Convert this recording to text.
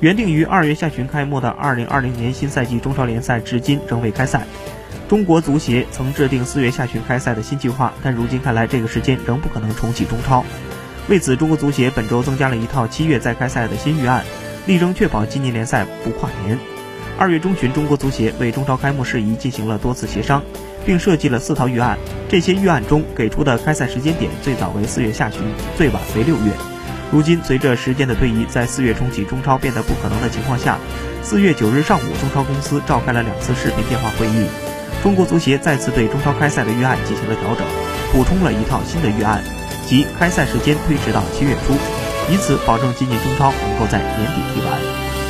原定于二月下旬开幕的二零二零年新赛季中超联赛至今仍未开赛。中国足协曾制定四月下旬开赛的新计划，但如今看来，这个时间仍不可能重启中超。为此，中国足协本周增加了一套七月再开赛的新预案，力争确保今年联赛不跨年。二月中旬，中国足协为中超开幕事宜进行了多次协商，并设计了四套预案。这些预案中给出的开赛时间点，最早为四月下旬，最晚为六月。如今，随着时间的推移，在四月重启中超变得不可能的情况下，四月九日上午，中超公司召开了两次视频电话会议。中国足协再次对中超开赛的预案进行了调整，补充了一套新的预案，即开赛时间推迟到七月初，以此保证今年中超能够在年底踢完。